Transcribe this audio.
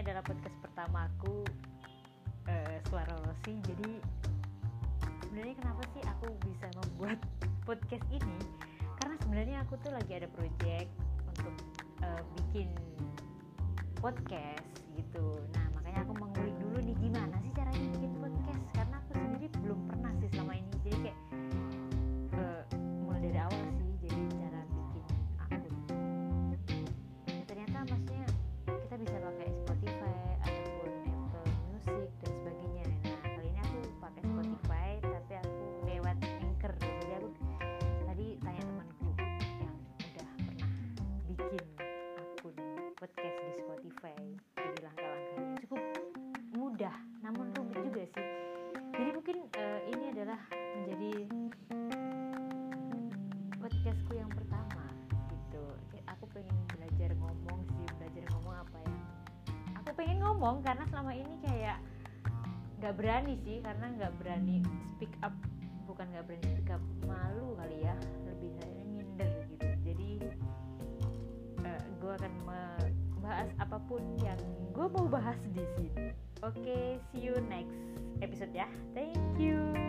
adalah podcast pertama aku uh, suara Rosi jadi sebenarnya kenapa sih aku bisa membuat podcast ini? Karena sebenarnya aku tuh lagi ada project untuk uh, bikin podcast gitu. Nah mudah namun rumit juga sih. Jadi mungkin uh, ini adalah menjadi podcastku yang pertama gitu. Aku pengen belajar ngomong sih belajar ngomong apa ya? Aku pengen ngomong karena selama ini kayak nggak berani sih karena nggak berani speak up bukan nggak berani speak up malu kali ya lebih saya minder gitu. Jadi uh, gue akan membahas apa pun yang gue mau bahas di sini oke okay, see you next episode ya. Thank you